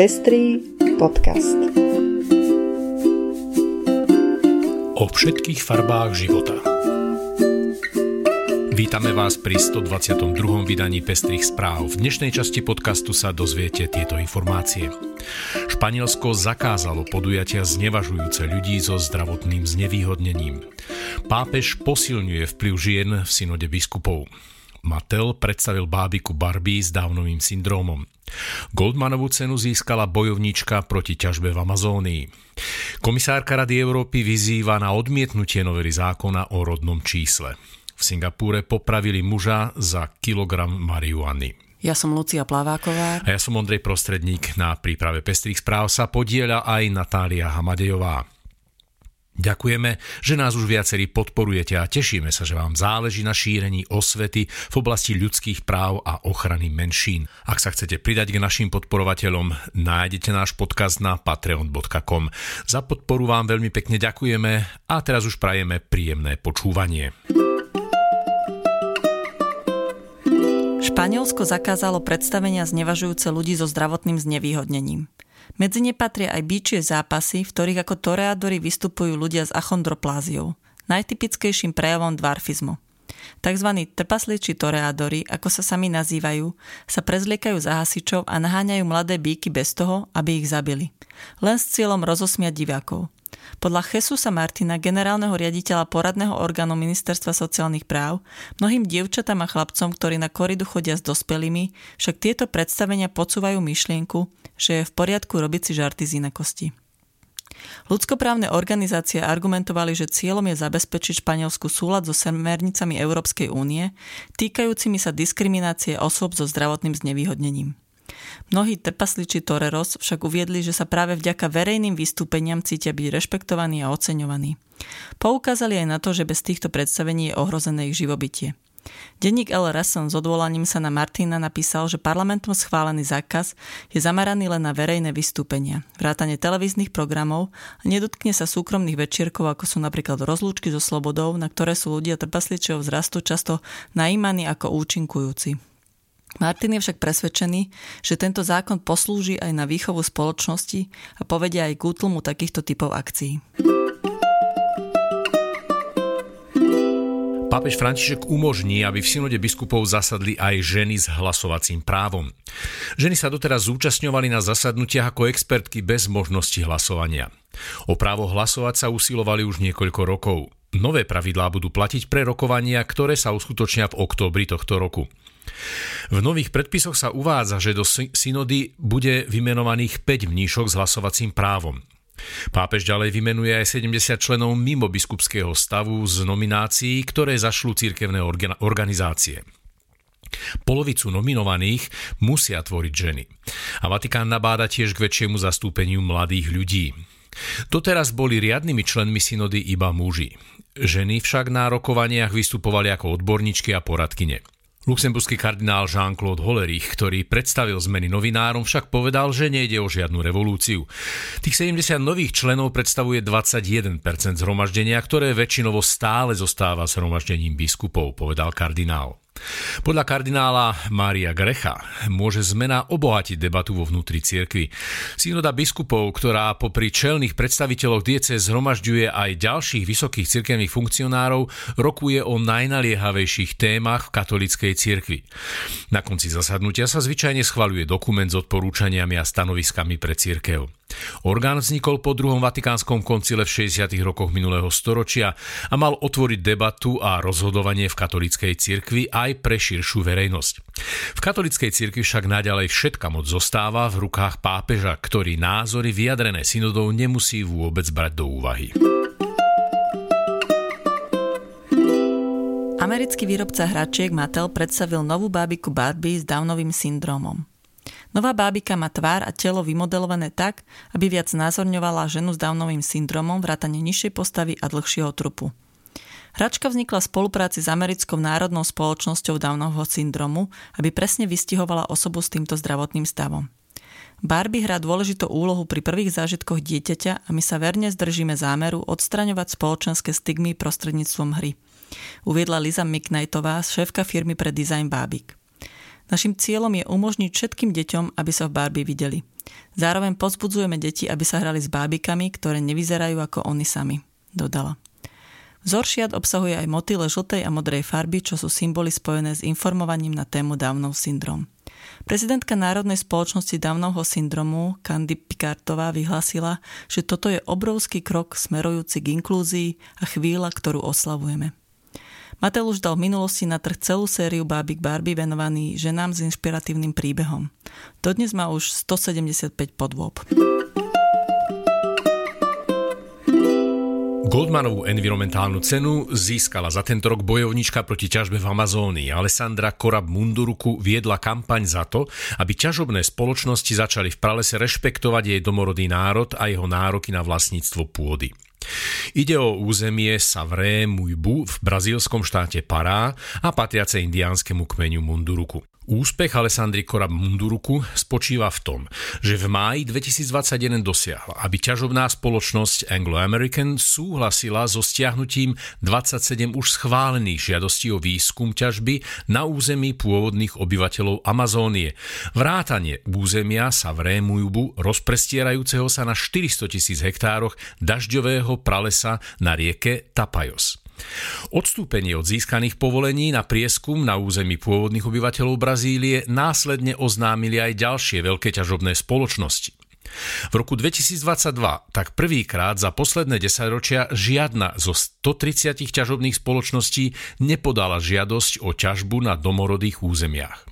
Pestrý podcast. O všetkých farbách života. Vítame vás pri 122. vydaní Pestrých správ. V dnešnej časti podcastu sa dozviete tieto informácie. Španielsko zakázalo podujatia znevažujúce ľudí so zdravotným znevýhodnením. Pápež posilňuje vplyv žien v synode biskupov. Mattel predstavil bábiku Barbie s Downovým syndrómom. Goldmanovú cenu získala bojovníčka proti ťažbe v Amazónii. Komisárka Rady Európy vyzýva na odmietnutie novely zákona o rodnom čísle. V Singapúre popravili muža za kilogram marihuany. Ja som Lucia Plaváková. A ja som Ondrej Prostredník. Na príprave pestrých správ sa podieľa aj Natália Hamadejová. Ďakujeme, že nás už viacerí podporujete a tešíme sa, že vám záleží na šírení osvety v oblasti ľudských práv a ochrany menšín. Ak sa chcete pridať k našim podporovateľom, nájdete náš podcast na patreon.com. Za podporu vám veľmi pekne ďakujeme a teraz už prajeme príjemné počúvanie. Španielsko zakázalo predstavenia znevažujúce ľudí so zdravotným znevýhodnením. Medzi ne patria aj bíčie zápasy, v ktorých ako toreadori vystupujú ľudia s achondropláziou, najtypickejším prejavom dvarfizmu. Takzvaní trpasliči toreadori, ako sa sami nazývajú, sa prezliekajú za hasičov a naháňajú mladé bíky bez toho, aby ich zabili. Len s cieľom rozosmiať divákov. Podľa Jesusa Martina, generálneho riaditeľa poradného orgánu Ministerstva sociálnych práv, mnohým dievčatám a chlapcom, ktorí na koridu chodia s dospelými, však tieto predstavenia podsúvajú myšlienku, že je v poriadku robiť si žarty z inakosti. Ľudskoprávne organizácie argumentovali, že cieľom je zabezpečiť Španielsku súlad so smernicami Európskej únie, týkajúcimi sa diskriminácie osôb so zdravotným znevýhodnením. Mnohí trpasliči Toreros však uviedli, že sa práve vďaka verejným vystúpeniam cítia byť rešpektovaní a oceňovaní. Poukázali aj na to, že bez týchto predstavení je ohrozené ich živobytie. Denník El Rason s odvolaním sa na Martina napísal, že parlamentom schválený zákaz je zameraný len na verejné vystúpenia, vrátanie televíznych programov a nedotkne sa súkromných večierkov, ako sú napríklad rozlúčky so slobodou, na ktoré sú ľudia trpasličov vzrastu často najímaní ako účinkujúci. Martin je však presvedčený, že tento zákon poslúži aj na výchovu spoločnosti a povedia aj k útlmu takýchto typov akcií. Pápež František umožní, aby v synode biskupov zasadli aj ženy s hlasovacím právom. Ženy sa doteraz zúčastňovali na zasadnutiach ako expertky bez možnosti hlasovania. O právo hlasovať sa usilovali už niekoľko rokov. Nové pravidlá budú platiť pre rokovania, ktoré sa uskutočnia v októbri tohto roku. V nových predpisoch sa uvádza, že do synody bude vymenovaných 5 mníšok s hlasovacím právom. Pápež ďalej vymenuje aj 70 členov mimo biskupského stavu z nominácií, ktoré zašlú církevné organizácie. Polovicu nominovaných musia tvoriť ženy. A Vatikán nabáda tiež k väčšiemu zastúpeniu mladých ľudí. Doteraz boli riadnymi členmi synody iba muži. Ženy však na rokovaniach vystupovali ako odborníčky a poradkyne. Luxemburský kardinál Jean-Claude Hollerich, ktorý predstavil zmeny novinárom, však povedal, že nejde o žiadnu revolúciu. Tých 70 nových členov predstavuje 21% zhromaždenia, ktoré väčšinovo stále zostáva zhromaždením biskupov, povedal kardinál. Podľa kardinála Mária Grecha môže zmena obohatiť debatu vo vnútri cirkvi. Synoda biskupov, ktorá popri čelných predstaviteľoch diece zhromažďuje aj ďalších vysokých cirkevných funkcionárov, rokuje o najnaliehavejších témach v katolíckej cirkvi. Na konci zasadnutia sa zvyčajne schvaľuje dokument s odporúčaniami a stanoviskami pre cirkev. Orgán vznikol po druhom vatikánskom koncile v 60. rokoch minulého storočia a mal otvoriť debatu a rozhodovanie v katolíckej cirkvi aj pre širšiu verejnosť. V katolíckej cirkvi však naďalej všetka moc zostáva v rukách pápeža, ktorý názory vyjadrené synodou nemusí vôbec brať do úvahy. Americký výrobca hračiek Mattel predstavil novú bábiku Barbie s Downovým syndromom. Nová bábika má tvár a telo vymodelované tak, aby viac znázorňovala ženu s Downovým syndromom, vrátane nižšej postavy a dlhšieho trupu. Hračka vznikla v spolupráci s americkou národnou spoločnosťou Downovho syndromu, aby presne vystihovala osobu s týmto zdravotným stavom. Barbie hrá dôležitú úlohu pri prvých zážitkoch dieťaťa a my sa verne zdržíme zámeru odstraňovať spoločenské stigmy prostredníctvom hry. Uviedla Liza McKnightová, šéfka firmy pre design bábik. Našim cieľom je umožniť všetkým deťom, aby sa v Barbie videli. Zároveň pozbudzujeme deti, aby sa hrali s bábikami, ktoré nevyzerajú ako oni sami, dodala. Vzor šiat obsahuje aj motýle žltej a modrej farby, čo sú symboly spojené s informovaním na tému Downov syndrom. Prezidentka Národnej spoločnosti Downovho syndromu Candy Picardová vyhlásila, že toto je obrovský krok smerujúci k inklúzii a chvíľa, ktorú oslavujeme. Mattel už dal v minulosti na trh celú sériu Bábik Barbie venovaný ženám s inšpiratívnym príbehom. Dodnes má už 175 podôb. Goldmanovú environmentálnu cenu získala za tento rok bojovnička proti ťažbe v Amazónii. Alessandra Korab Munduruku viedla kampaň za to, aby ťažobné spoločnosti začali v pralese rešpektovať jej domorodý národ a jeho nároky na vlastníctvo pôdy. Ide o územie Savré Mujbu v brazílskom štáte Pará a patriace indiánskemu kmeniu Munduruku. Úspech Alessandri Korab Munduruku spočíva v tom, že v máji 2021 dosiahla, aby ťažobná spoločnosť Anglo-American súhlasila so stiahnutím 27 už schválených žiadostí o výskum ťažby na území pôvodných obyvateľov Amazónie. Vrátanie územia sa v Rémujubu rozprestierajúceho sa na 400 tisíc hektároch dažďového pralesa na rieke Tapajos. Odstúpenie od získaných povolení na prieskum na území pôvodných obyvateľov Brazílie následne oznámili aj ďalšie veľké ťažobné spoločnosti. V roku 2022 tak prvýkrát za posledné desaťročia žiadna zo 130 ťažobných spoločností nepodala žiadosť o ťažbu na domorodých územiach.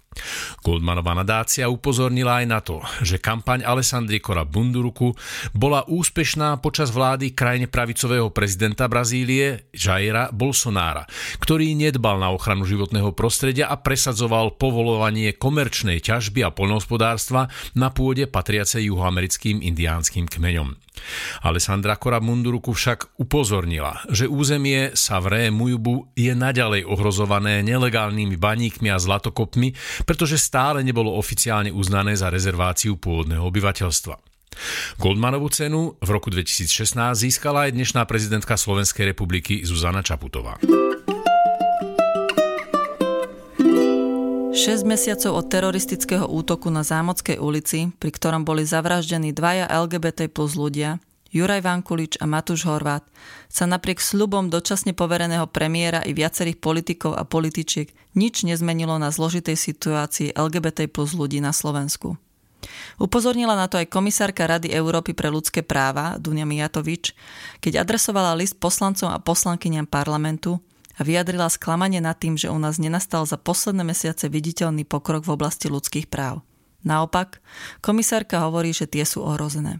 Goldmanová nadácia upozornila aj na to, že kampaň Alessandri Kora Bunduruku bola úspešná počas vlády krajine pravicového prezidenta Brazílie Jaira Bolsonára, ktorý nedbal na ochranu životného prostredia a presadzoval povolovanie komerčnej ťažby a poľnohospodárstva na pôde patriacej juhoamerickým indiánskym kmeňom. Alessandra Kora Munduruku však upozornila, že územie Savré Mujubu je naďalej ohrozované nelegálnymi baníkmi a zlatokopmi, pretože stále nebolo oficiálne uznané za rezerváciu pôvodného obyvateľstva. Goldmanovú cenu v roku 2016 získala aj dnešná prezidentka Slovenskej republiky Zuzana Čaputová. 6 mesiacov od teroristického útoku na Zámockej ulici, pri ktorom boli zavraždení dvaja LGBT plus ľudia, Juraj Vankulič a Matúš Horvát, sa napriek sľubom dočasne povereného premiéra i viacerých politikov a političiek nič nezmenilo na zložitej situácii LGBT plus ľudí na Slovensku. Upozornila na to aj komisárka Rady Európy pre ľudské práva Dunia Mijatovič, keď adresovala list poslancom a poslankyňam parlamentu, a vyjadrila sklamanie nad tým, že u nás nenastal za posledné mesiace viditeľný pokrok v oblasti ľudských práv. Naopak, komisárka hovorí, že tie sú ohrozené.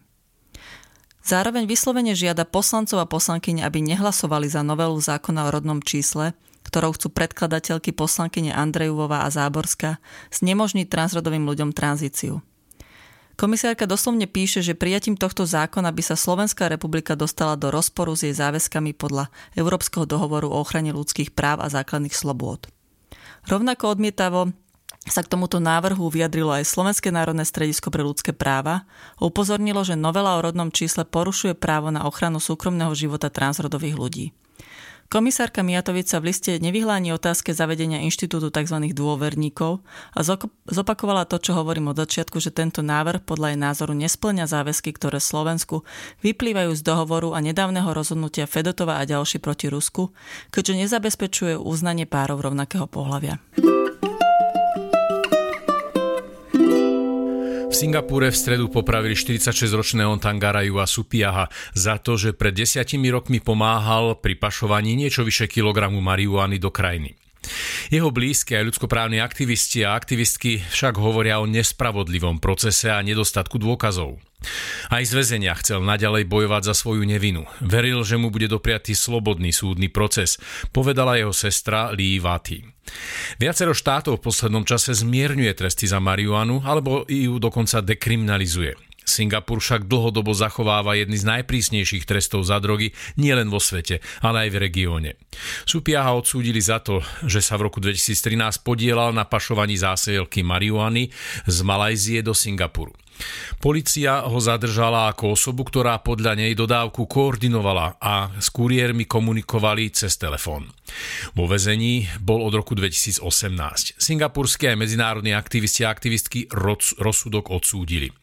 Zároveň vyslovene žiada poslancov a poslankyne, aby nehlasovali za novelu zákona o rodnom čísle, ktorou chcú predkladateľky poslankyne Andrejová a Záborská znemožniť transrodovým ľuďom tranzíciu. Komisárka doslovne píše, že prijatím tohto zákona by sa Slovenská republika dostala do rozporu s jej záväzkami podľa Európskeho dohovoru o ochrane ľudských práv a základných slobôd. Rovnako odmietavo sa k tomuto návrhu vyjadrilo aj Slovenské národné stredisko pre ľudské práva upozornilo, že novela o rodnom čísle porušuje právo na ochranu súkromného života transrodových ľudí. Komisárka Mijatovica v liste nevyhláni otázke zavedenia inštitútu tzv. dôverníkov a zopakovala to, čo hovorím od začiatku, že tento návrh podľa jej názoru nesplňa záväzky, ktoré Slovensku vyplývajú z dohovoru a nedávneho rozhodnutia Fedotova a ďalší proti Rusku, keďže nezabezpečuje uznanie párov rovnakého pohľavia. Singapúre v stredu popravili 46-ročného Tangara Jua Supiaha za to, že pred desiatimi rokmi pomáhal pri pašovaní niečo vyše kilogramu marihuany do krajiny. Jeho blízke aj ľudskoprávni aktivisti a aktivistky však hovoria o nespravodlivom procese a nedostatku dôkazov. Aj z väzenia chcel naďalej bojovať za svoju nevinu. Veril, že mu bude dopriatý slobodný súdny proces, povedala jeho sestra Lee Vati. Viacero štátov v poslednom čase zmierňuje tresty za marihuanu alebo ju dokonca dekriminalizuje. Singapur však dlhodobo zachováva jedny z najprísnejších trestov za drogy nielen vo svete, ale aj v regióne. Supiaha odsúdili za to, že sa v roku 2013 podielal na pašovaní zásielky marihuany z Malajzie do Singapuru. Polícia ho zadržala ako osobu, ktorá podľa nej dodávku koordinovala a s kuriérmi komunikovali cez telefón. Vo vezení bol od roku 2018. Singapurskí aj medzinárodní aktivisti a aktivistky rozsudok odsúdili.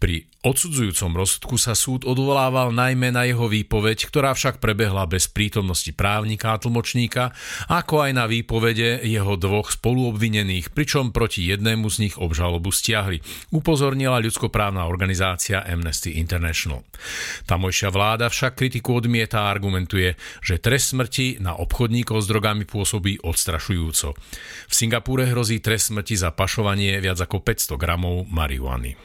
Pri odsudzujúcom rozsudku sa súd odvolával najmä na jeho výpoveď, ktorá však prebehla bez prítomnosti právnika a tlmočníka, ako aj na výpovede jeho dvoch spoluobvinených, pričom proti jednému z nich obžalobu stiahli, upozornila ľudskoprávna organizácia Amnesty International. Tamojšia vláda však kritiku odmieta a argumentuje, že trest smrti na obchodníkov s drogami pôsobí odstrašujúco. V Singapúre hrozí trest smrti za pašovanie viac ako 500 gramov marihuany.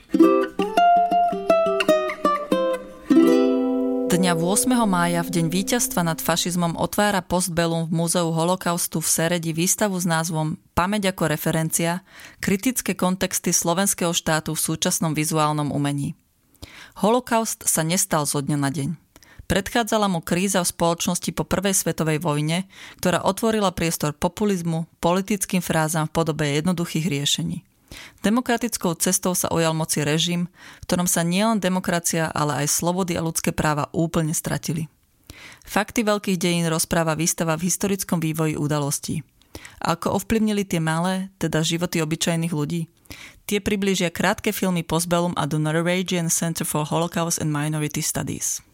Dňa 8. mája v deň víťazstva nad fašizmom otvára Postbellum v Múzeu holokaustu v Seredi výstavu s názvom Pamäť ako referencia – kritické kontexty slovenského štátu v súčasnom vizuálnom umení. Holokaust sa nestal zo dňa na deň. Predchádzala mu kríza v spoločnosti po prvej svetovej vojne, ktorá otvorila priestor populizmu, politickým frázam v podobe jednoduchých riešení. Demokratickou cestou sa ojal moci režim, v ktorom sa nielen demokracia, ale aj slobody a ľudské práva úplne stratili. Fakty veľkých dejín rozpráva výstava v historickom vývoji udalostí. Ako ovplyvnili tie malé, teda životy obyčajných ľudí? Tie približia krátke filmy Postbellum a The Norwegian Center for Holocaust and Minority Studies.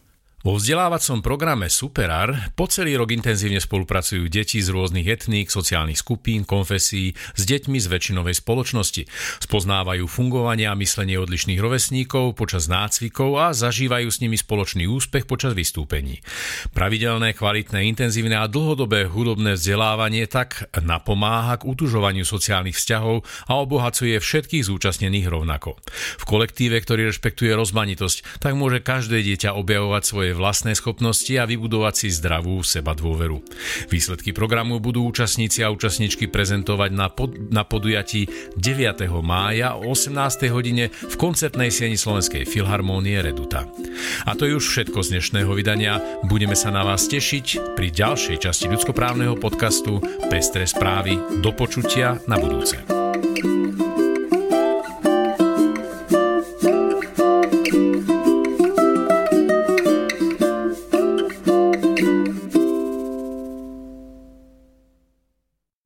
Vo vzdelávacom programe Superar po celý rok intenzívne spolupracujú deti z rôznych etník, sociálnych skupín, konfesí s deťmi z väčšinovej spoločnosti. Spoznávajú fungovanie a myslenie odlišných rovesníkov počas nácvikov a zažívajú s nimi spoločný úspech počas vystúpení. Pravidelné, kvalitné, intenzívne a dlhodobé hudobné vzdelávanie tak napomáha k utužovaniu sociálnych vzťahov a obohacuje všetkých zúčastnených rovnako. V kolektíve, ktorý rešpektuje rozmanitosť, tak môže každé dieťa objavovať svoje svoje vlastné schopnosti a vybudovať si zdravú seba dôveru. Výsledky programu budú účastníci a účastníčky prezentovať na, pod, na podujatí 9. mája o 18. hodine v koncertnej sieni Slovenskej filharmónie Reduta. A to je už všetko z dnešného vydania. Budeme sa na vás tešiť pri ďalšej časti ľudskoprávneho podcastu Pestré správy. Do počutia na budúce. thank you